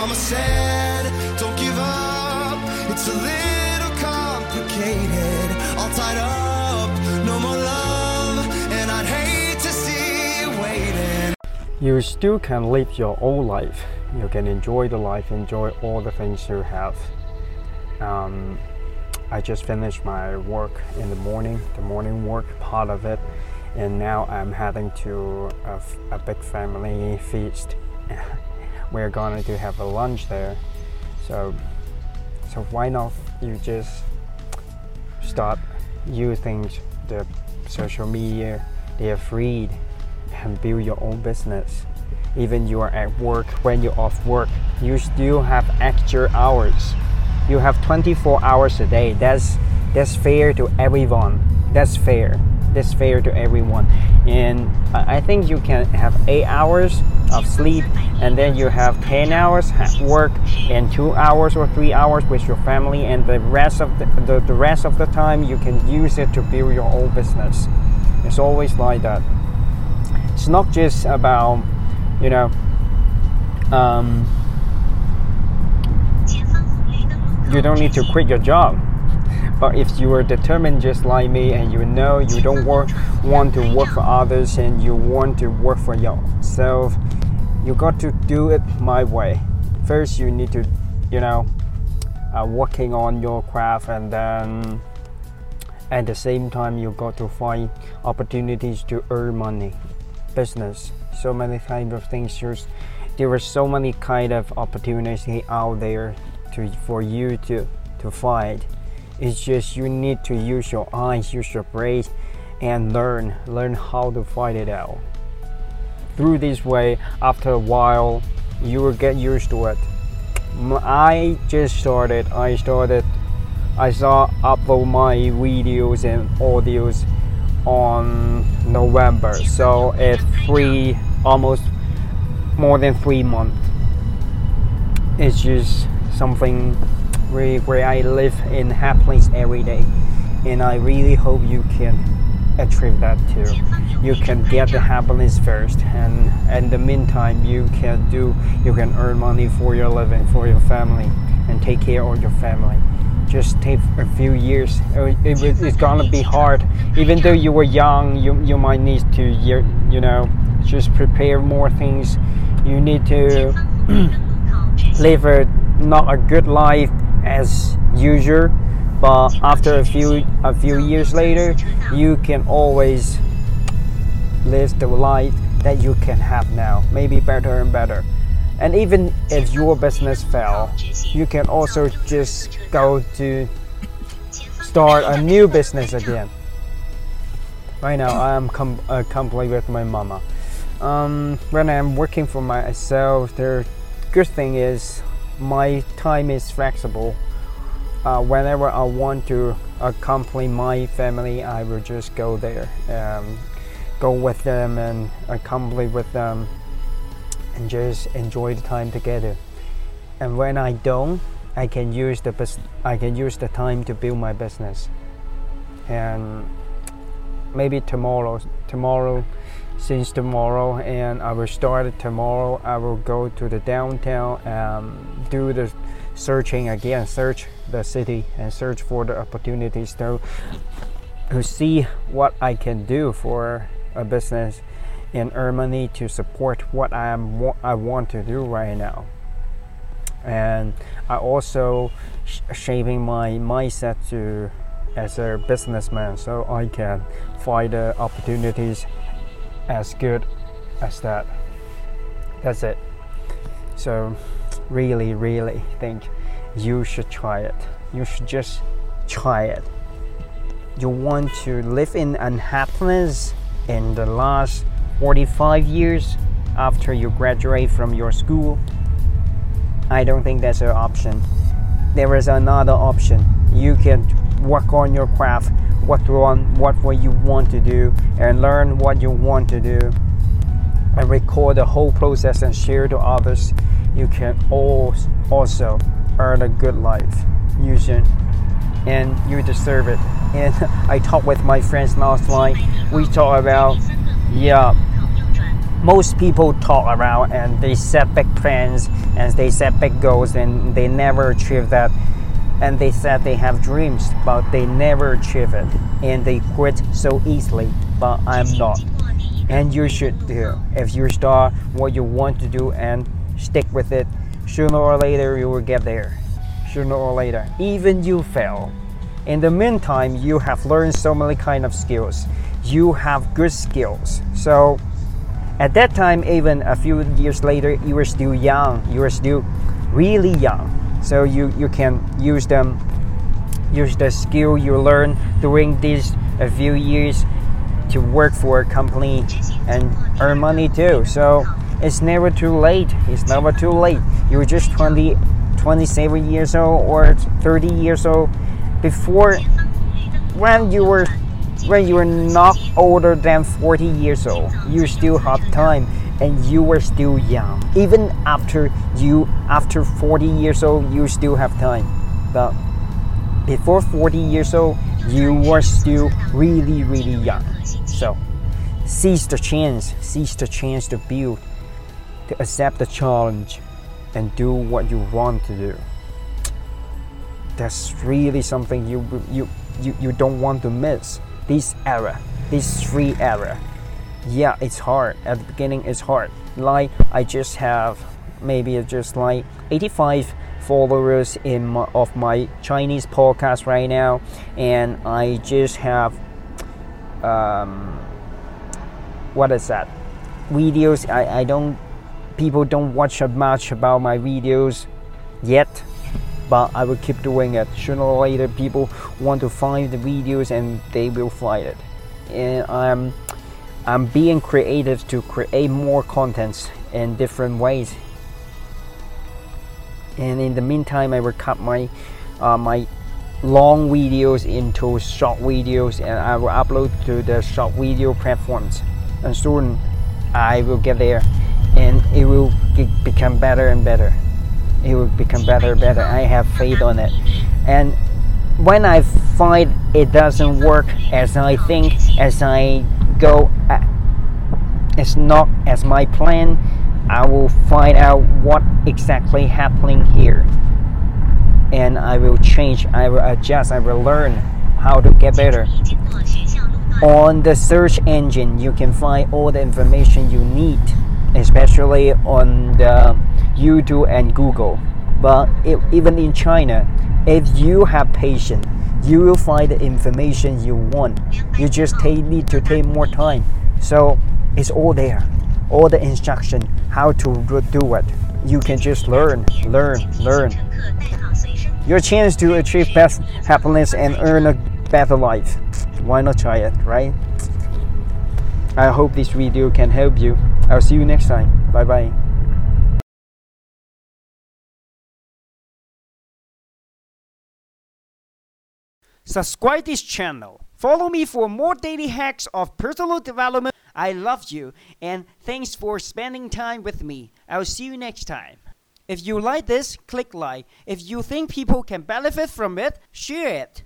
mama said, don't give up. It's a little complicated, all tied up. No more love, and I'd hate to see you waiting. you still can live your own life. You can enjoy the life, enjoy all the things you have. Um, I just finished my work in the morning, the morning work part of it, and now I'm heading to a big family feast. We're going to have a lunch there, so so why not you just start using the social media? They are free and build your own business. Even you are at work, when you're off work, you still have extra hours. You have 24 hours a day. That's that's fair to everyone. That's fair. That's fair to everyone. And I I think you can have eight hours of sleep, and then you have 10 hours at work, and two hours or three hours with your family, and the rest of the, the, the rest of the time you can use it to build your own business. It's always like that it's not just about you know um, you don't need to quit your job but if you are determined just like me and you know you don't work, want to work for others and you want to work for yourself you got to do it my way. First you need to you know uh, working on your craft and then at the same time you got to find opportunities to earn money business. So many kind of things there's there are so many kind of opportunities out there to for you to to find it's just you need to use your eyes use your brain and learn learn how to fight it out through this way after a while you will get used to it I just started i started i saw upload my videos and audios on November, so it's three almost more than three months. It's just something where, where I live in happiness every day, and I really hope you can achieve that too. You can get the happiness first, and in the meantime, you can do you can earn money for your living, for your family, and take care of your family just take a few years. Uh, It, it, it's gonna be hard. Even though you were young, you, you might need to, you, you know, just prepare more things. You need to live a not a good life as usual, but after a few a few years later, you can always live the life that you can have now, maybe better and better. And even if your business fail, you can also just go to start a new business again. Right now, I'm com- uh, complete with my mama. Um, when I'm working for myself, the good thing is my time is flexible. Uh, whenever I want to accompany my family, I will just go there, um, go with them, and accompany with them and just enjoy the time together. And when I don't, I can use the bus- I can use the time to build my business. And maybe tomorrow, tomorrow, since tomorrow, and I will start tomorrow. I will go to the downtown and do the searching again, search the city and search for the opportunities to to see what I can do for a business and earn money to support what I am wa- I want to do right now. And I also sh- shaping my mindset to as a businessman, so I can find the opportunities as good as that. That's it. So, really, really think you should try it. You should just try it. You want to live in unhappiness in the last 45 years after you graduate from your school? I don't think that's an option. There is another option. You can work on your craft, work on what what you want to do, and learn what you want to do, and record the whole process and share to others. You can al- also earn a good life using, and you deserve it. And I talked with my friends last night. We talked about, yeah, most people talk around and they set big plans and they set big goals and they never achieve that and they said they have dreams but they never achieve it. And they quit so easily but i'm not. And you should do. If you start what you want to do and stick with it sooner or later you will get there. Sooner or later. Even you fail. In the meantime you have learned so many kind of skills. You have good skills. So at that time, even a few years later, you were still young. You were still really young. So you, you can use them, use the skill you learn during these a few years to work for a company and earn money too. So it's never too late. It's never too late. You're just 20, 27 years old or 30 years old. Before, when you were when you are not older than 40 years old, you still have time and you are still young. Even after you after 40 years old, you still have time. But before 40 years old, you are still really really young. So seize the chance, seize the chance to build, to accept the challenge and do what you want to do. That's really something you you you, you don't want to miss this era, this three era. Yeah, it's hard. At the beginning, it's hard. Like I just have maybe just like 85 followers in my, of my Chinese podcast right now, and I just have um, what is that? Videos. I, I don't. People don't watch much about my videos yet but I will keep doing it. Sooner or later, people want to find the videos and they will find it. And I'm, I'm being creative to create more contents in different ways. And in the meantime, I will cut my, uh, my long videos into short videos and I will upload to the short video platforms. And soon I will get there and it will become better and better it will become better and better. I have faith on it. And when I find it doesn't work as I think, as I go, uh, it's not as my plan, I will find out what exactly happening here. And I will change, I will adjust, I will learn how to get better. On the search engine, you can find all the information you need, especially on the YouTube and Google. But if, even in China, if you have patience, you will find the information you want. You just take, need to take more time. So it's all there, all the instruction how to do it. You can just learn, learn, learn. Your chance to achieve best happiness and earn a better life. Why not try it, right? I hope this video can help you. I'll see you next time. Bye bye. Subscribe this channel. Follow me for more daily hacks of personal development. I love you and thanks for spending time with me. I'll see you next time. If you like this, click like. If you think people can benefit from it, share it.